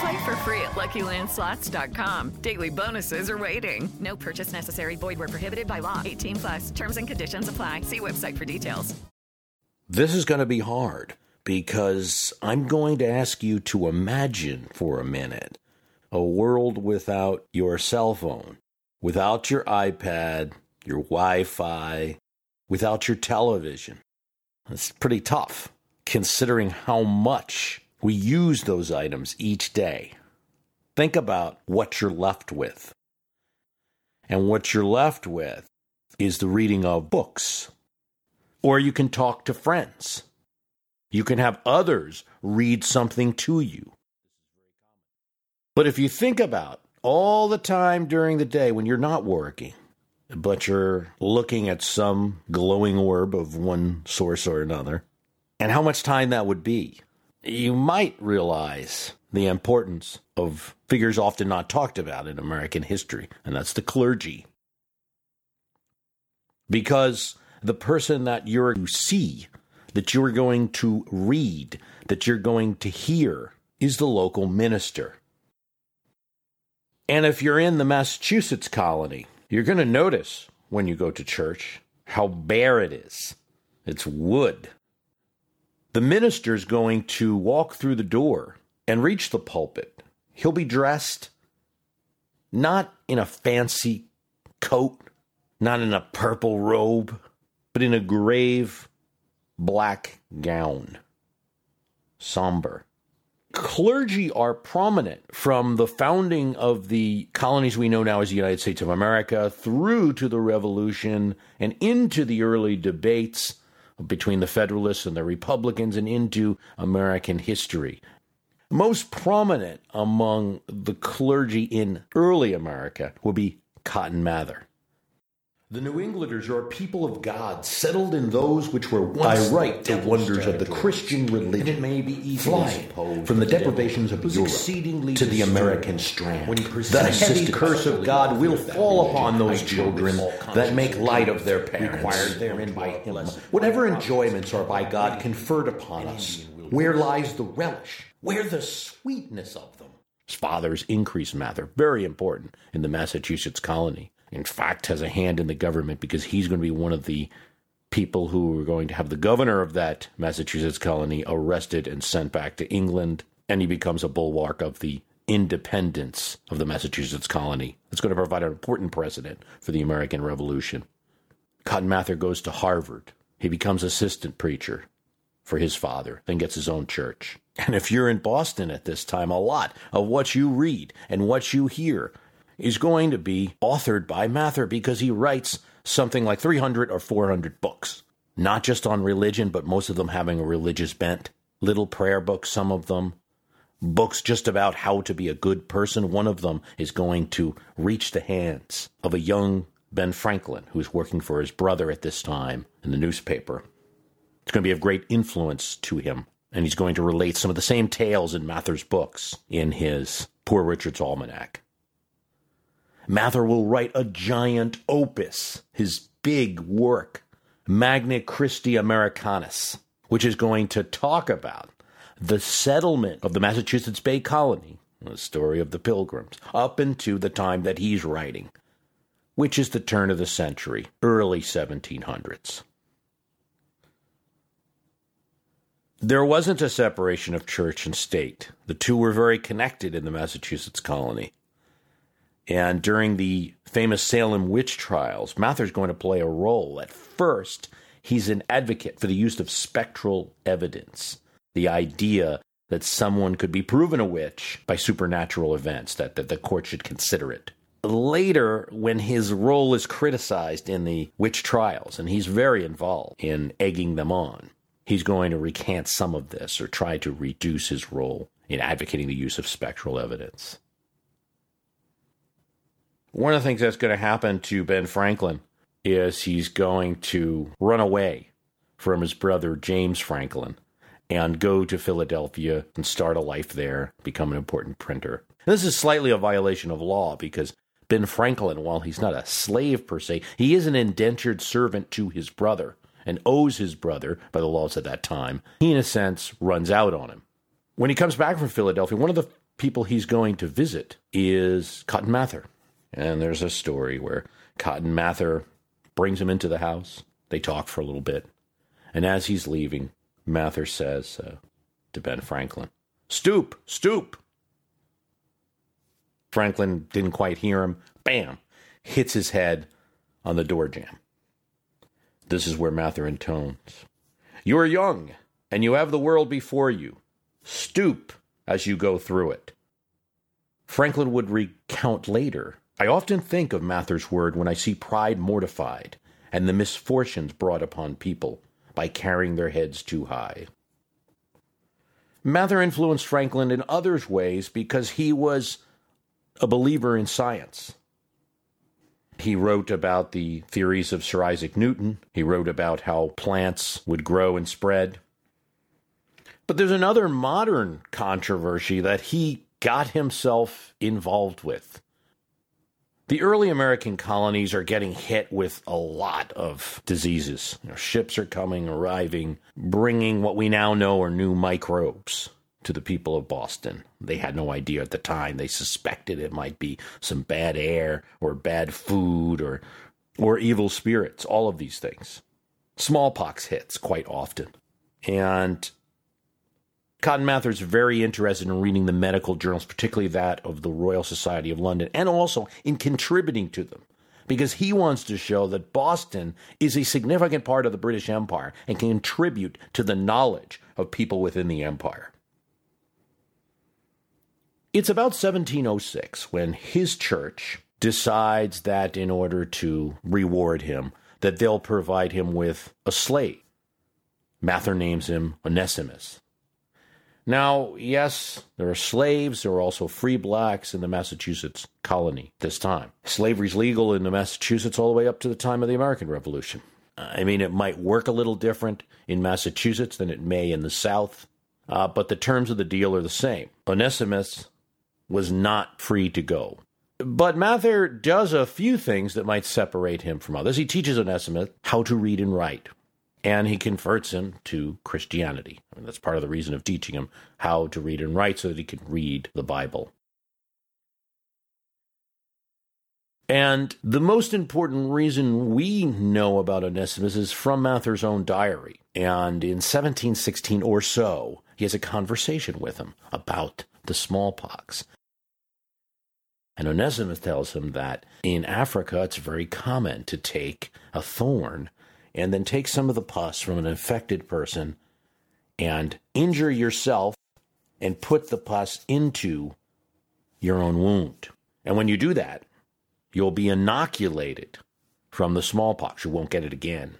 Play for free at LuckyLandSlots.com. Daily bonuses are waiting. No purchase necessary. Void where prohibited by law. 18 plus. Terms and conditions apply. See website for details. This is going to be hard because I'm going to ask you to imagine for a minute a world without your cell phone, without your iPad, your Wi-Fi, without your television. It's pretty tough considering how much we use those items each day. Think about what you're left with. And what you're left with is the reading of books. Or you can talk to friends. You can have others read something to you. But if you think about all the time during the day when you're not working, but you're looking at some glowing orb of one source or another, and how much time that would be, you might realize the importance of figures often not talked about in American history, and that's the clergy. Because the person that you're to see, that you're going to read, that you're going to hear, is the local minister. And if you're in the Massachusetts colony, you're going to notice when you go to church how bare it is. It's wood. The minister's going to walk through the door and reach the pulpit. He'll be dressed not in a fancy coat, not in a purple robe, but in a grave black gown. Somber. Clergy are prominent from the founding of the colonies we know now as the United States of America through to the Revolution and into the early debates between the Federalists and the Republicans and into American history. Most prominent among the clergy in early America would be Cotton Mather. The New Englanders are a people of God, settled in those which were once by right the wonders of the Christian religion. It may be flying from the deprivations of Europe to the American strand. The heavy curse of God will fall upon those children that make light of their parents, required therein by Him. Whatever enjoyments are by God conferred upon us, where lies the relish? Where the sweetness of them? His father's Increase Mather, very important in the Massachusetts colony in fact, has a hand in the government because he's going to be one of the people who are going to have the governor of that Massachusetts colony arrested and sent back to England. And he becomes a bulwark of the independence of the Massachusetts colony. It's going to provide an important precedent for the American Revolution. Cotton Mather goes to Harvard. He becomes assistant preacher for his father, then gets his own church. And if you're in Boston at this time, a lot of what you read and what you hear is going to be authored by Mather because he writes something like 300 or 400 books, not just on religion, but most of them having a religious bent. Little prayer books, some of them. Books just about how to be a good person. One of them is going to reach the hands of a young Ben Franklin who's working for his brother at this time in the newspaper. It's going to be of great influence to him. And he's going to relate some of the same tales in Mather's books in his Poor Richard's Almanac. Mather will write a giant opus, his big work, Magnalia Christi Americana, which is going to talk about the settlement of the Massachusetts Bay Colony, the story of the Pilgrims, up into the time that he's writing, which is the turn of the century, early 1700s. There wasn't a separation of church and state. The two were very connected in the Massachusetts colony. And during the famous Salem witch trials, Mather's going to play a role. At first, he's an advocate for the use of spectral evidence, the idea that someone could be proven a witch by supernatural events, that, that the court should consider it. Later, when his role is criticized in the witch trials, and he's very involved in egging them on, he's going to recant some of this or try to reduce his role in advocating the use of spectral evidence. One of the things that's going to happen to Ben Franklin is he's going to run away from his brother James Franklin and go to Philadelphia and start a life there, become an important printer. This is slightly a violation of law because Ben Franklin, while he's not a slave per se, he is an indentured servant to his brother and owes his brother, by the laws at that time. He, in a sense, runs out on him. When he comes back from Philadelphia, one of the people he's going to visit is Cotton Mather. And there's a story where Cotton Mather brings him into the house. They talk for a little bit. And as he's leaving, Mather says uh, to Ben Franklin, Stoop, stoop. Franklin didn't quite hear him. Bam! Hits his head on the door jamb. This is where Mather intones You are young, and you have the world before you. Stoop as you go through it. Franklin would recount later I often think of Mather's word when I see pride mortified and the misfortunes brought upon people by carrying their heads too high. Mather influenced Franklin in other ways because he was a believer in science. He wrote about the theories of Sir Isaac Newton. He wrote about how plants would grow and spread. But there's another modern controversy that he got himself involved with. The early American colonies are getting hit with a lot of diseases. You know, ships are coming, arriving, bringing what we now know are new microbes to the people of Boston. They had no idea at the time. They suspected it might be some bad air or bad food or or evil spirits, all of these things. Smallpox hits quite often. And Cotton Mather's very interested in reading the medical journals, particularly that of the Royal Society of London, and also in contributing to them because he wants to show that Boston is a significant part of the British Empire and can contribute to the knowledge of people within the empire. It's about 1706 when his church decides that in order to reward him, that they'll provide him with a slave. Mather names him Onesimus. Now, yes, there are slaves. There are also free blacks in the Massachusetts colony this time. Slavery's legal in the Massachusetts all the way up to the time of the American Revolution. I mean, it might work a little different in Massachusetts than it may in the South, uh, but the terms of the deal are the same. Onesimus was not free to go. But Mather does a few things that might separate him from others. He teaches Onesimus how to read and write and he converts him to Christianity. I mean, that's part of the reason of teaching him how to read and write so that he can read the Bible. And the most important reason we know about Onesimus is from Mather's own diary. And in 1716 or so, he has a conversation with him about the smallpox. And Onesimus tells him that in Africa it's very common to take a thorn and then take some of the pus from an infected person and injure yourself and put the pus into your own wound. And when you do that, you'll be inoculated from the smallpox. You won't get it again.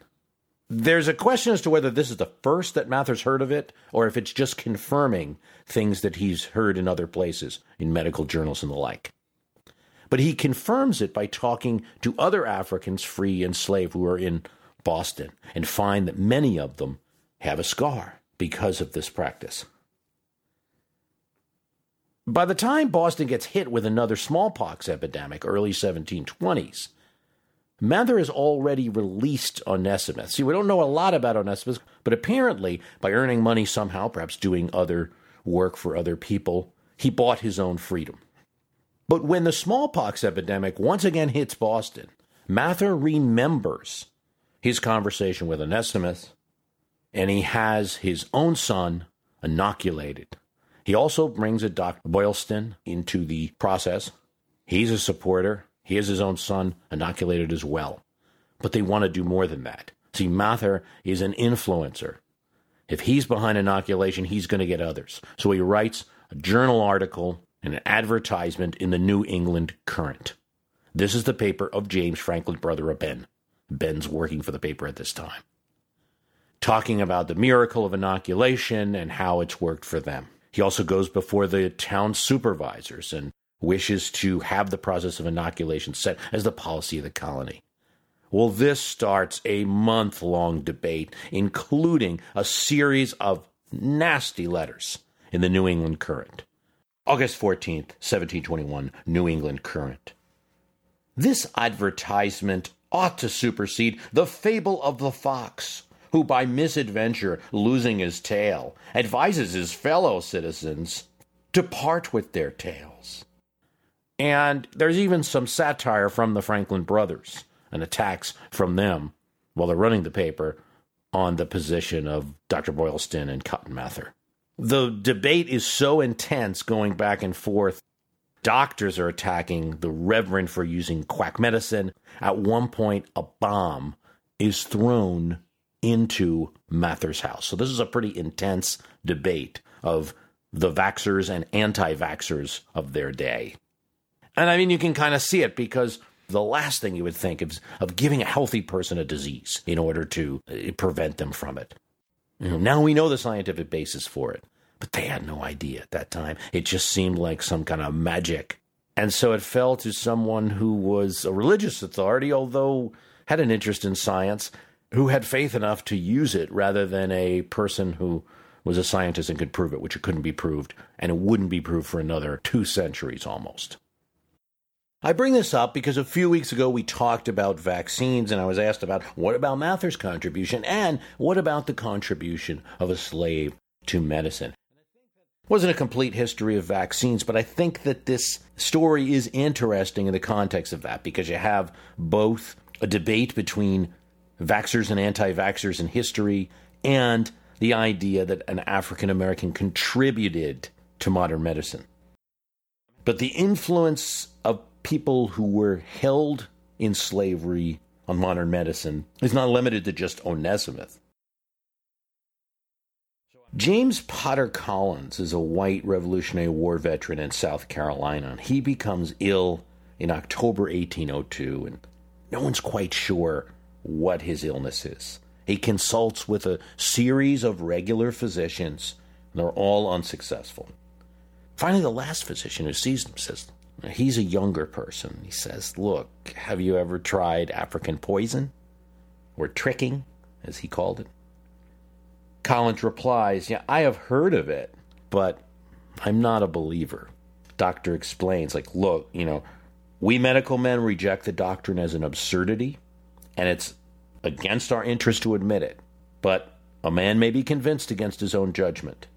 There's a question as to whether this is the first that Mather's heard of it, or if it's just confirming things that he's heard in other places, in medical journals and the like. But he confirms it by talking to other Africans, free and slave, who are in Boston and find that many of them have a scar because of this practice. By the time Boston gets hit with another smallpox epidemic, early 1720s, Mather has already released Onesimus. See, we don't know a lot about Onesimus, but apparently, by earning money somehow, perhaps doing other work for other people, he bought his own freedom. But when the smallpox epidemic once again hits Boston, Mather remembers his conversation with Onesimus, and he has his own son inoculated. He also brings a Dr. Boylston into the process. He's a supporter. He has his own son inoculated as well. But they want to do more than that. See, Mather is an influencer. If he's behind inoculation, he's going to get others. So he writes a journal article and an advertisement in the New England Courant. This is the paper of James Franklin, brother of Ben. Ben's working for the paper at this time, talking about the miracle of inoculation and how it's worked for them. He also goes before the town supervisors and wishes to have the process of inoculation set as the policy of the colony. Well, this starts a month long debate, including a series of nasty letters in the New England Courant. August 14th, 1721, New England Courant. This advertisement ought to supersede the fable of the fox, who by misadventure, losing his tail, advises his fellow citizens to part with their tails. And there's even some satire from the Franklin brothers and attacks from them while they're running the paper on the position of Dr. Boylston and Cotton Mather. The debate is so intense going back and forth. Doctors are attacking the Reverend for using quack medicine. At one point, a bomb is thrown into Mather's house. So, this is a pretty intense debate of the vaxxers and anti vaxxers of their day. And I mean, you can kind of see it because the last thing you would think is of giving a healthy person a disease in order to uh, prevent them from it. Now we know the scientific basis for it, but they had no idea at that time. It just seemed like some kind of magic. And so it fell to someone who was a religious authority, although had an interest in science, who had faith enough to use it rather than a person who was a scientist and could prove it, which it couldn't be proved, and it wouldn't be proved for another two centuries almost. I bring this up because a few weeks ago we talked about vaccines, and I was asked about what about Mather's contribution and what about the contribution of a slave to medicine. Wasn't a complete history of vaccines, but I think that this story is interesting in the context of that because you have both a debate between vaxxers and anti vaxxers in history and the idea that an African American contributed to modern medicine. But the influence of people who were held in slavery on modern medicine is not limited to just Onesimus. James Potter Collins is a white Revolutionary War veteran in South Carolina. He becomes ill in October 1802, and no one's quite sure what his illness is. He consults with a series of regular physicians, and they're all unsuccessful. Finally, the last physician who sees him says, He's a younger person. He says, Look, have you ever tried African poison? Or tricking, as he called it? Collins replies, Yeah, I have heard of it, but I'm not a believer. Doctor explains, like, look, you know, we medical men reject the doctrine as an absurdity, and it's against our interest to admit it. But a man may be convinced against his own judgment.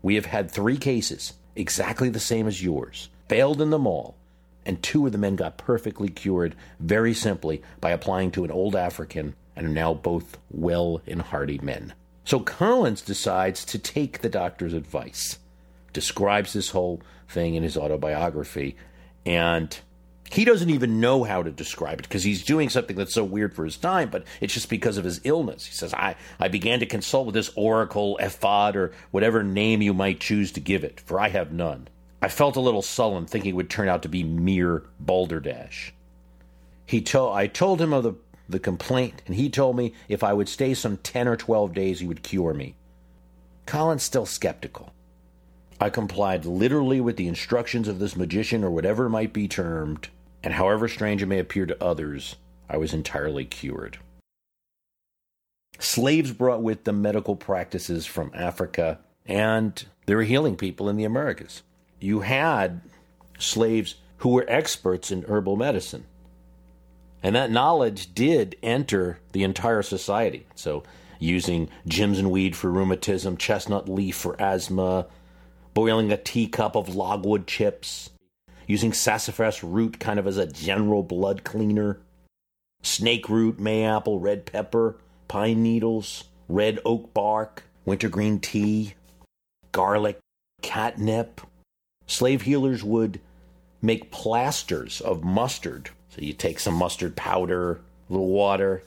We have had three cases, exactly the same as yours, failed in them all, and two of the men got perfectly cured very simply by applying to an old African and are now both well and hearty men. So Collins decides to take the doctor's advice, describes this whole thing in his autobiography, and he doesn't even know how to describe it because he's doing something that's so weird for his time, but it's just because of his illness. He says, I, I began to consult with this oracle, Ephod, or whatever name you might choose to give it, for I have none. I felt a little sullen, thinking it would turn out to be mere balderdash. He to- I told him of the, the complaint, and he told me if I would stay some 10 or 12 days, he would cure me. Collins still skeptical. I complied literally with the instructions of this magician, or whatever might be termed, and however strange it may appear to others, I was entirely cured. Slaves brought with them medical practices from Africa, and they were healing people in the Americas. You had slaves who were experts in herbal medicine. And that knowledge did enter the entire society. So, using jimson weed for rheumatism, chestnut leaf for asthma, boiling a teacup of logwood chips, using sassafras root kind of as a general blood cleaner, snake root, mayapple, red pepper, pine needles, red oak bark, wintergreen tea, garlic, catnip. Slave healers would make plasters of mustard. So you take some mustard powder, a little water,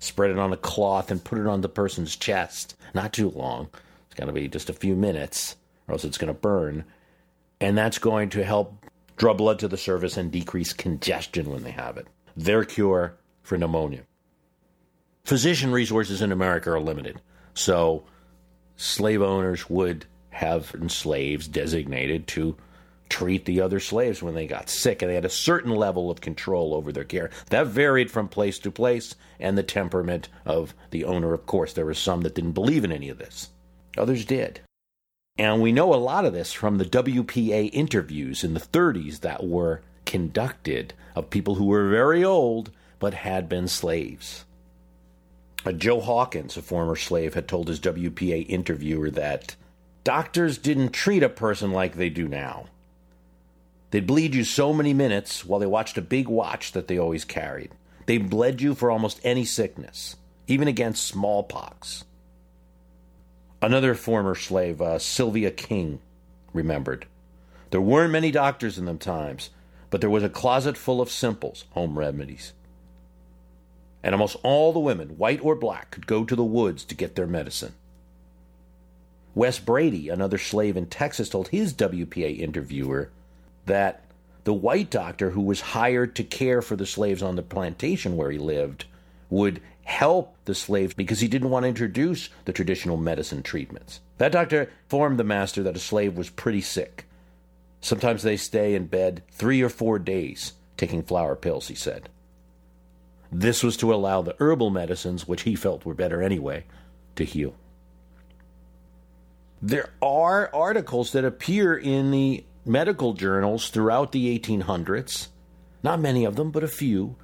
spread it on a cloth, and put it on the person's chest. Not too long. It's going to be just a few minutes, or else it's going to burn. And that's going to help draw blood to the surface and decrease congestion when they have it. Their cure for pneumonia. Physician resources in America are limited, so slave owners would have slaves designated to treat the other slaves when they got sick, and they had a certain level of control over their care. That varied from place to place, and the temperament of the owner, of course. There were some that didn't believe in any of this, others did. And we know a lot of this from the WPA interviews in the 30s that were conducted of people who were very old but had been slaves. Uh, Joe Hawkins, a former slave, had told his WPA interviewer that doctors didn't treat a person like they do now. They'd bleed you so many minutes while they watched a big watch that they always carried. They bled you for almost any sickness, even against smallpox. Another former slave, uh, Sylvia King, remembered. There weren't many doctors in them times, but there was a closet full of simples, home remedies. And almost all the women, white or black, could go to the woods to get their medicine. Wes Brady, another slave in Texas, told his WPA interviewer that the white doctor who was hired to care for the slaves on the plantation where he lived would help the slaves because he didn't want to introduce the traditional medicine treatments. That doctor informed the master that a slave was pretty sick. Sometimes they stay in bed three or four days taking flour pills, he said. This was to allow the herbal medicines, which he felt were better anyway, to heal. There are articles that appear in the medical journals throughout the 1800s, not many of them, but a few,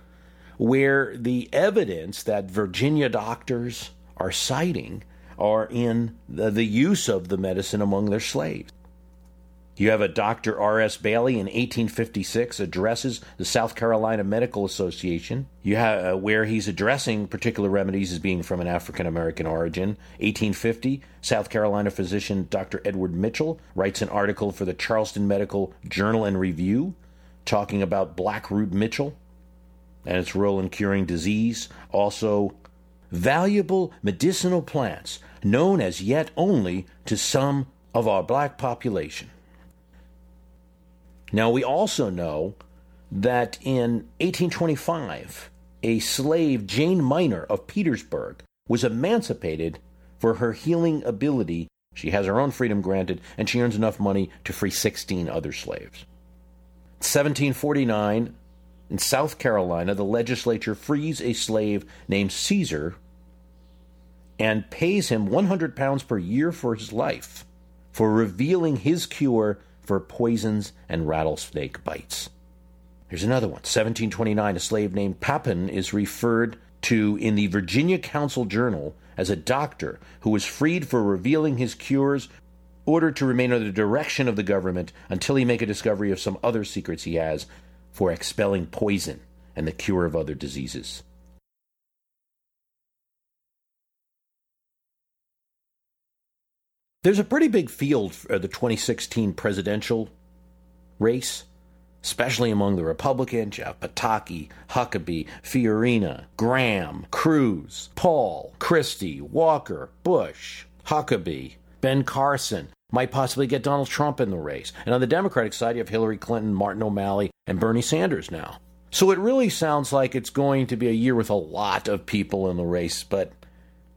where the evidence that Virginia doctors are citing are in the, the use of the medicine among their slaves. You have a Dr. R.S. Bailey in 1856 addresses the South Carolina Medical Association. You have uh, where he's addressing particular remedies as being from an African American origin. 1850, South Carolina physician Dr. Edward Mitchell writes an article for the Charleston Medical Journal and Review talking about black root Mitchell and its role in curing disease. Also, valuable medicinal plants known as yet only to some of our black population. Now, we also know that in 1825, a slave, Jane Minor of Petersburg, was emancipated for her healing ability. She has her own freedom granted, and she earns enough money to free 16 other slaves. 1749, in South Carolina, the legislature frees a slave named Caesar and pays him 100 pounds per year for his life for revealing his cure for poisons and rattlesnake bites. Here's another one. 1729, a slave named Papin is referred to in the Virginia Council Journal as a doctor who was freed for revealing his cures, ordered to remain under the direction of the government until he make a discovery of some other secrets he has for expelling poison and the cure of other diseases. There's a pretty big field for the 2016 presidential race, especially among the Republicans. You have Pataki, Huckabee, Fiorina, Graham, Cruz, Paul, Christie, Walker, Bush, Huckabee, Ben Carson. Might possibly get Donald Trump in the race. And on the Democratic side, you have Hillary Clinton, Martin O'Malley, and Bernie Sanders now. So it really sounds like it's going to be a year with a lot of people in the race, but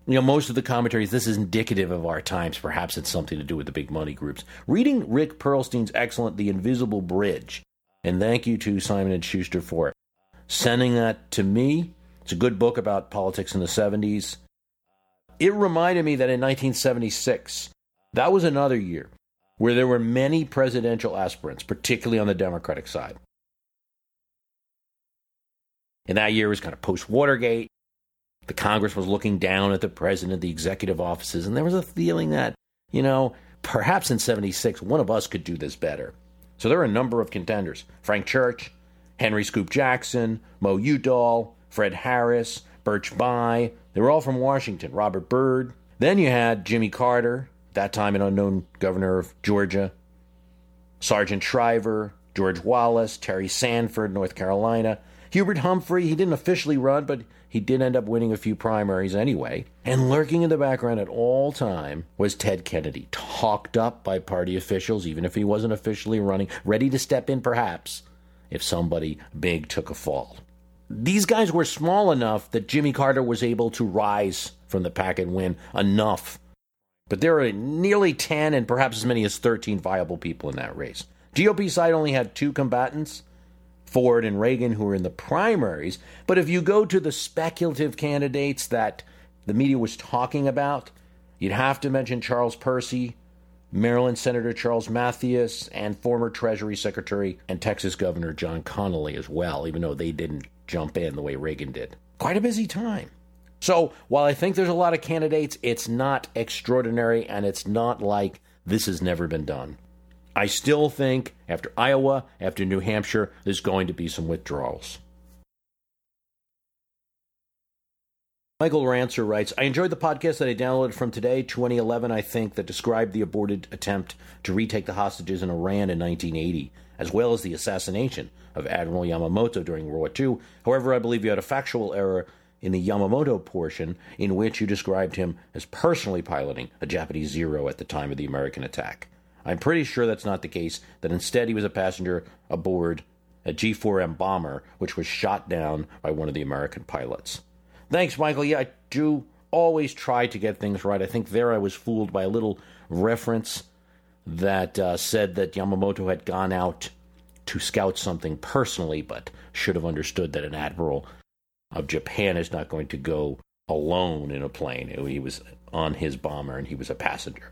you know, most of the commentaries, this is indicative of our times. Perhaps it's something to do with the big money groups. Reading Rick Perlstein's excellent The Invisible Bridge, and thank you to Simon and Schuster for sending that to me. It's a good book about politics in the 70s. It reminded me that in 1976, that was another year where there were many presidential aspirants, particularly on the Democratic side. And that year was kind of post Watergate. The Congress was looking down at the president, the executive offices, and there was a feeling that, you know, perhaps in 76, one of us could do this better. So there were a number of contenders Frank Church, Henry Scoop Jackson, Mo Udall, Fred Harris, Birch Bayh. They were all from Washington, Robert Byrd. Then you had Jimmy Carter, that time an unknown governor of Georgia, Sargent Shriver, George Wallace, Terry Sanford, North Carolina, Hubert Humphrey, he didn't officially run, but he did end up winning a few primaries anyway. And lurking in the background at all time was Ted Kennedy, talked up by party officials, even if he wasn't officially running, ready to step in perhaps if somebody big took a fall. These guys were small enough that Jimmy Carter was able to rise from the pack and win enough. But there were nearly 10 and perhaps as many as 13 viable people in that race. GOP side only had two combatants, Ford and Reagan, who were in the primaries. But if you go to the speculative candidates that the media was talking about, you'd have to mention Charles Percy, Maryland Senator Charles Mathias, and former Treasury Secretary and Texas Governor John Connally as well, even though they didn't jump in the way Reagan did. Quite a busy time. So while I think there's a lot of candidates, it's not extraordinary and it's not like this has never been done. I still think after Iowa, after New Hampshire, there's going to be some withdrawals. Michael Rancer writes I enjoyed the podcast that I downloaded from today, 2011, I think, that described the aborted attempt to retake the hostages in Iran in 1980, as well as the assassination of Admiral Yamamoto during World War II. However, I believe you had a factual error in the Yamamoto portion, in which you described him as personally piloting a Japanese Zero at the time of the American attack. I'm pretty sure that's not the case, that instead he was a passenger aboard a G 4M bomber, which was shot down by one of the American pilots. Thanks, Michael. Yeah, I do always try to get things right. I think there I was fooled by a little reference that uh, said that Yamamoto had gone out to scout something personally, but should have understood that an admiral of Japan is not going to go alone in a plane. He was on his bomber and he was a passenger.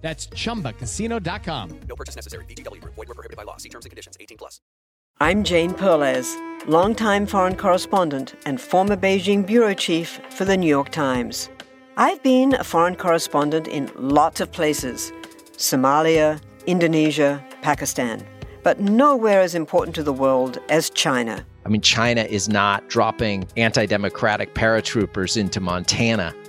That's chumbacasino.com. No purchase necessary. VGW Group. Void were prohibited by law. See terms and conditions. 18 plus. I'm Jane Perlez, longtime foreign correspondent and former Beijing bureau chief for the New York Times. I've been a foreign correspondent in lots of places Somalia, Indonesia, Pakistan, but nowhere as important to the world as China. I mean, China is not dropping anti democratic paratroopers into Montana.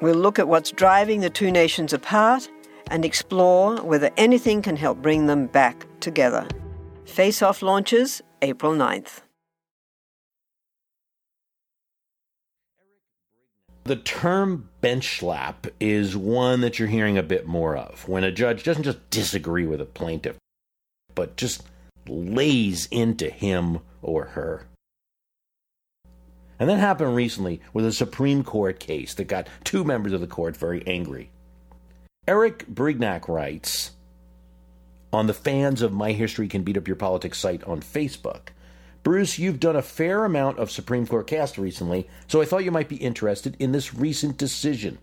We'll look at what's driving the two nations apart and explore whether anything can help bring them back together. Face Off launches April 9th. The term bench slap is one that you're hearing a bit more of when a judge doesn't just disagree with a plaintiff, but just lays into him or her. And that happened recently with a Supreme Court case that got two members of the court very angry. Eric Brignac writes on the fans of My History Can Beat Up Your Politics site on Facebook. Bruce, you've done a fair amount of Supreme Court cast recently, so I thought you might be interested in this recent decision.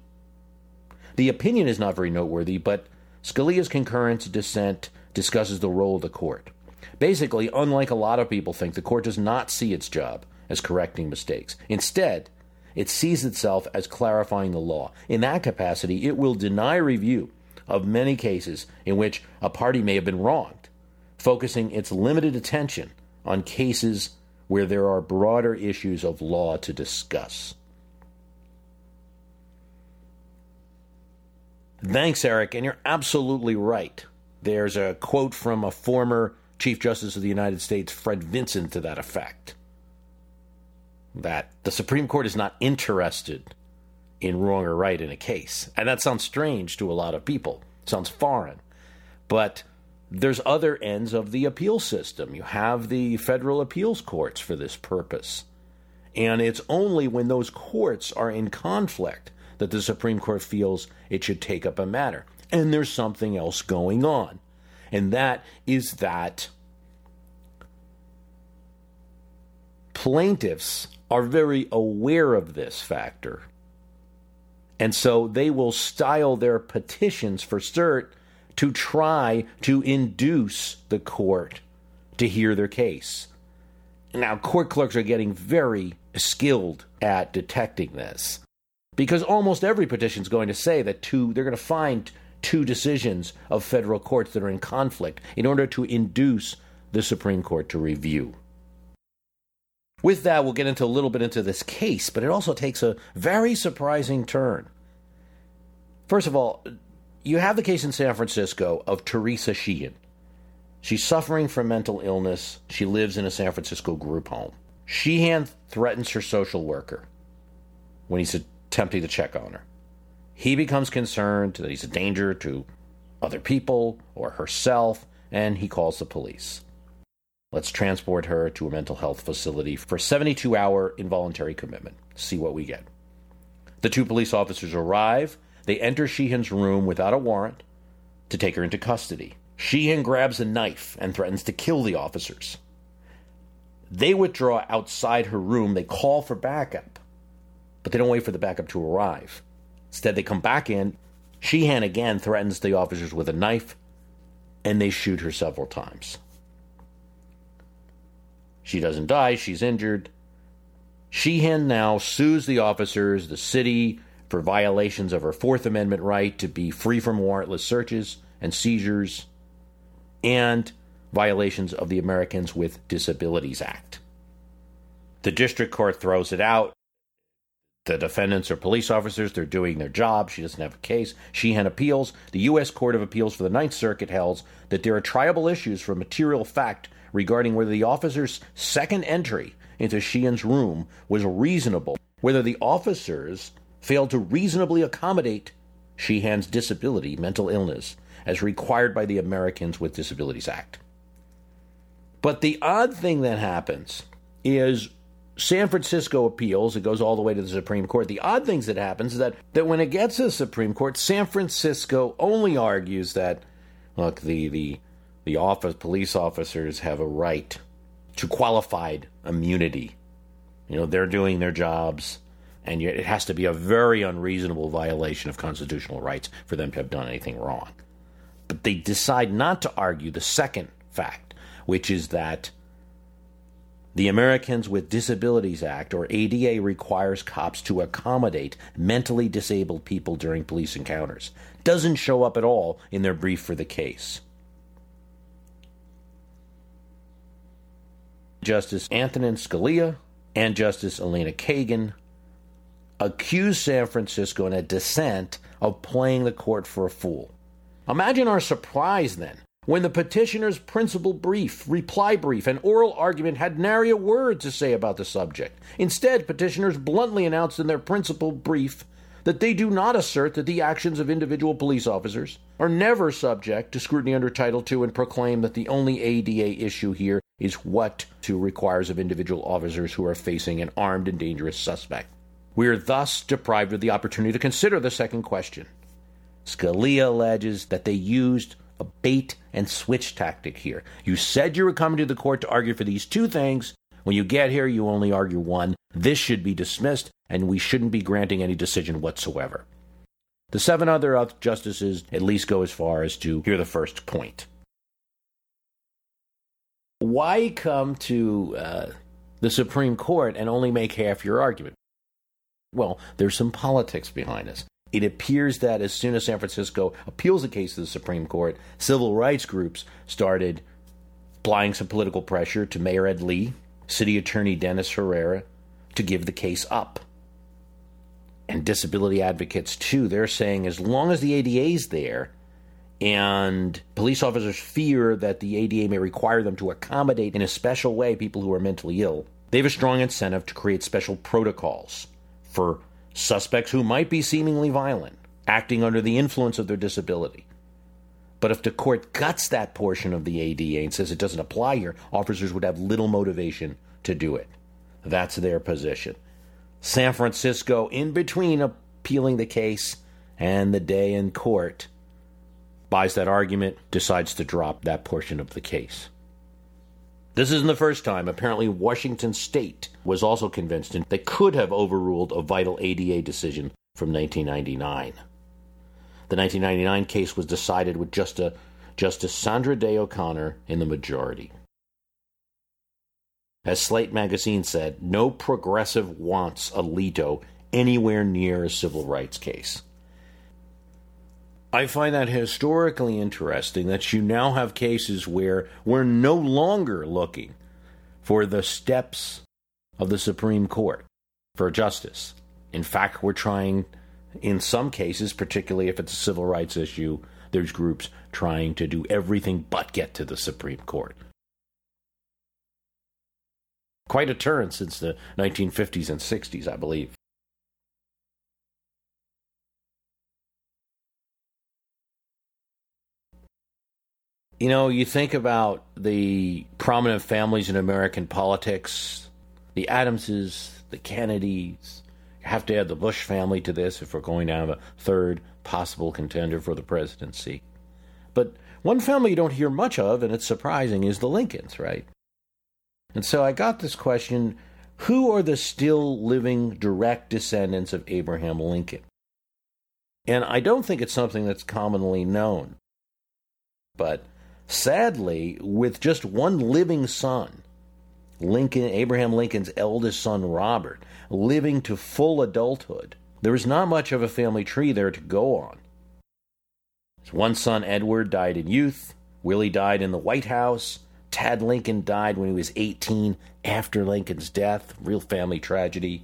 The opinion is not very noteworthy, but Scalia's concurrence dissent discusses the role of the court. Basically, unlike a lot of people think, the court does not see its job as correcting mistakes. Instead, it sees itself as clarifying the law. In that capacity, it will deny review of many cases in which a party may have been wronged, focusing its limited attention on cases where there are broader issues of law to discuss. Thanks, Eric, and you're absolutely right. There's a quote from a former Chief Justice of the United States, Fred Vinson, to that effect that the Supreme Court is not interested in wrong or right in a case. And that sounds strange to a lot of people, sounds foreign. But there's other ends of the appeal system. You have the federal appeals courts for this purpose. And it's only when those courts are in conflict that the Supreme Court feels it should take up a matter. And there's something else going on. And that is that plaintiffs are very aware of this factor. And so they will style their petitions for cert to try to induce the court to hear their case. Now, court clerks are getting very skilled at detecting this because almost every petition is going to say that two, they're going to find two decisions of federal courts that are in conflict in order to induce the Supreme Court to review. With that, we'll get into a little bit into this case, but it also takes a very surprising turn. First of all, you have the case in San Francisco of Teresa Sheehan. She's suffering from mental illness. She lives in a San Francisco group home. Sheehan threatens her social worker when he's attempting to check on her. He becomes concerned that he's a danger to other people or herself, and he calls the police. Let's transport her to a mental health facility for 72 hour involuntary commitment. See what we get. The two police officers arrive. They enter Sheehan's room without a warrant to take her into custody. Sheehan grabs a knife and threatens to kill the officers. They withdraw outside her room. They call for backup, but they don't wait for the backup to arrive. Instead, they come back in. Sheehan again threatens the officers with a knife, and they shoot her several times. She doesn't die, she's injured. Sheehan now sues the officers, the city, for violations of her Fourth Amendment right to be free from warrantless searches and seizures, and violations of the Americans with Disabilities Act. The district court throws it out. The defendants are police officers. They're doing their job. She doesn't have a case. Sheehan appeals. The U.S. Court of Appeals for the Ninth Circuit held that there are triable issues for material fact regarding whether the officer's second entry into Sheehan's room was reasonable, whether the officers failed to reasonably accommodate Sheehan's disability, mental illness, as required by the Americans with Disabilities Act. But the odd thing that happens is San Francisco appeals, it goes all the way to the Supreme Court. The odd things that happens is that, that when it gets to the Supreme Court, San Francisco only argues that look, the the the office police officers have a right to qualified immunity. You know, they're doing their jobs, and it has to be a very unreasonable violation of constitutional rights for them to have done anything wrong. But they decide not to argue the second fact, which is that the Americans with Disabilities Act, or ADA, requires cops to accommodate mentally disabled people during police encounters. Doesn't show up at all in their brief for the case. Justice Antonin Scalia and Justice Elena Kagan accused San Francisco in a dissent of playing the court for a fool. Imagine our surprise then when the petitioner's principal brief, reply brief, and oral argument had nary a word to say about the subject. Instead, petitioners bluntly announced in their principal brief that they do not assert that the actions of individual police officers are never subject to scrutiny under Title II and proclaim that the only ADA issue here is what to requires of individual officers who are facing an armed and dangerous suspect. We are thus deprived of the opportunity to consider the second question. Scalia alleges that they used a bait and switch tactic here. You said you were coming to the court to argue for these two things. When you get here, you only argue one. This should be dismissed, and we shouldn't be granting any decision whatsoever. The seven other justices at least go as far as to hear the first point why come to uh, the Supreme Court and only make half your argument? Well, there's some politics behind this. It appears that as soon as San Francisco appeals the case to the Supreme Court, civil rights groups started applying some political pressure to Mayor Ed Lee, City Attorney Dennis Herrera, to give the case up. And disability advocates, too, they're saying as long as the ADA's there, and police officers fear that the ADA may require them to accommodate in a special way people who are mentally ill. They have a strong incentive to create special protocols for suspects who might be seemingly violent, acting under the influence of their disability. But if the court guts that portion of the ADA and says it doesn't apply here, officers would have little motivation to do it. That's their position. San Francisco, in between appealing the case and the day in court, buys that argument, decides to drop that portion of the case. This isn't the first time. Apparently, Washington State was also convinced in they could have overruled a vital ADA decision from 1999. The 1999 case was decided with just a, Justice Sandra Day O'Connor in the majority. As Slate magazine said, no progressive wants Alito anywhere near a civil rights case. I find that historically interesting that you now have cases where we're no longer looking for the steps of the Supreme Court for justice. In fact, we're trying, in some cases, particularly if it's a civil rights issue, there's groups trying to do everything but get to the Supreme Court. Quite a turn since the 1950s and 60s, I believe. You know, you think about the prominent families in American politics, the Adamses, the Kennedys. You have to add the Bush family to this if we're going to have a third possible contender for the presidency. But one family you don't hear much of, and it's surprising, is the Lincolns, right? And so I got this question who are the still living direct descendants of Abraham Lincoln? And I don't think it's something that's commonly known. But Sadly, with just one living son, Lincoln, Abraham Lincoln's eldest son Robert, living to full adulthood, there was not much of a family tree there to go on. His one son Edward died in youth. Willie died in the White House. Tad Lincoln died when he was 18 after Lincoln's death. Real family tragedy.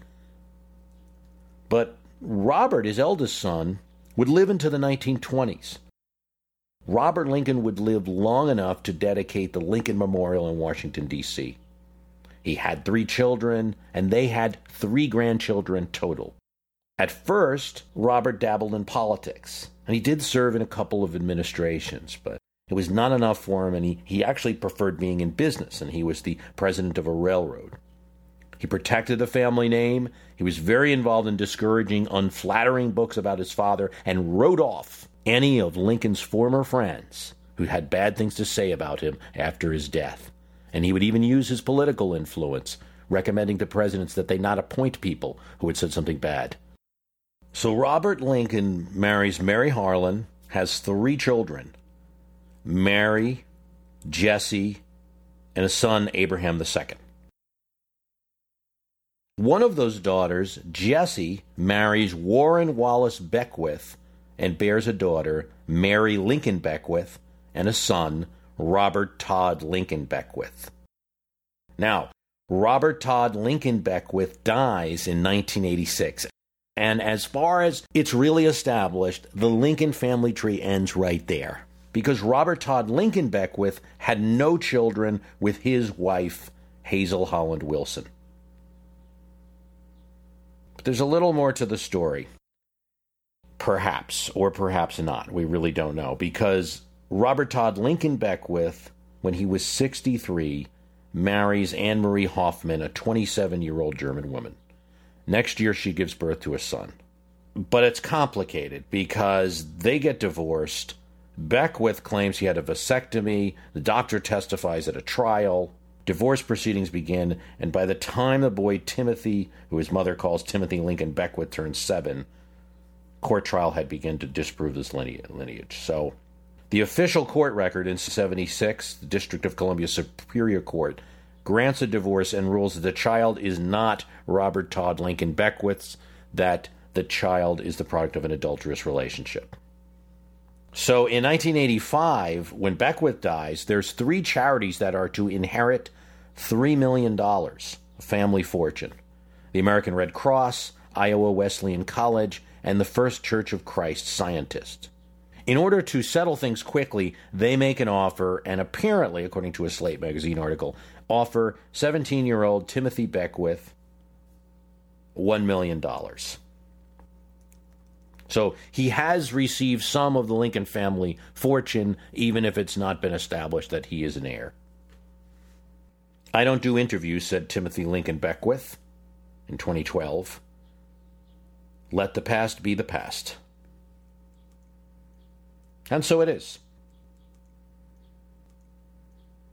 But Robert, his eldest son, would live into the 1920s. Robert Lincoln would live long enough to dedicate the Lincoln Memorial in Washington, D.C. He had three children, and they had three grandchildren total. At first, Robert dabbled in politics, and he did serve in a couple of administrations, but it was not enough for him, and he, he actually preferred being in business, and he was the president of a railroad. He protected the family name. He was very involved in discouraging unflattering books about his father and wrote off any of Lincoln's former friends who had bad things to say about him after his death. And he would even use his political influence, recommending to presidents that they not appoint people who had said something bad. So Robert Lincoln marries Mary Harlan, has three children Mary, Jessie, and a son, Abraham II. One of those daughters, Jessie, marries Warren Wallace Beckwith and bears a daughter, Mary Lincoln Beckwith, and a son, Robert Todd Lincoln Beckwith. Now, Robert Todd Lincoln Beckwith dies in 1986. And as far as it's really established, the Lincoln family tree ends right there. Because Robert Todd Lincoln Beckwith had no children with his wife, Hazel Holland Wilson. But there's a little more to the story. Perhaps, or perhaps not. We really don't know. Because Robert Todd Lincoln Beckwith, when he was 63, marries Anne Marie Hoffman, a 27 year old German woman. Next year, she gives birth to a son. But it's complicated because they get divorced. Beckwith claims he had a vasectomy. The doctor testifies at a trial. Divorce proceedings begin, and by the time the boy Timothy, who his mother calls Timothy Lincoln Beckwith, turns seven, court trial had begun to disprove this lineage. So, the official court record in 76, the District of Columbia Superior Court, grants a divorce and rules that the child is not Robert Todd Lincoln Beckwith's, that the child is the product of an adulterous relationship. So in 1985, when Beckwith dies, there's three charities that are to inherit $3 million, a family fortune. The American Red Cross, Iowa Wesleyan College, and the First Church of Christ scientist. In order to settle things quickly, they make an offer, and apparently, according to a Slate magazine article, offer 17 year old Timothy Beckwith $1 million. So he has received some of the Lincoln family fortune, even if it's not been established that he is an heir. I don't do interviews, said Timothy Lincoln Beckwith in 2012. Let the past be the past. And so it is.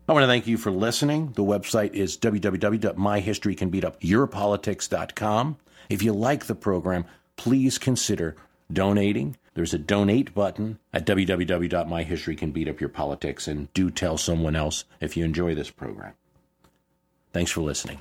I want to thank you for listening. The website is www.myhistorycanbeatupyourpolitics.com. If you like the program, please consider donating. There's a donate button at www.myhistorycanbeatupyourpolitics and do tell someone else if you enjoy this program. Thanks for listening.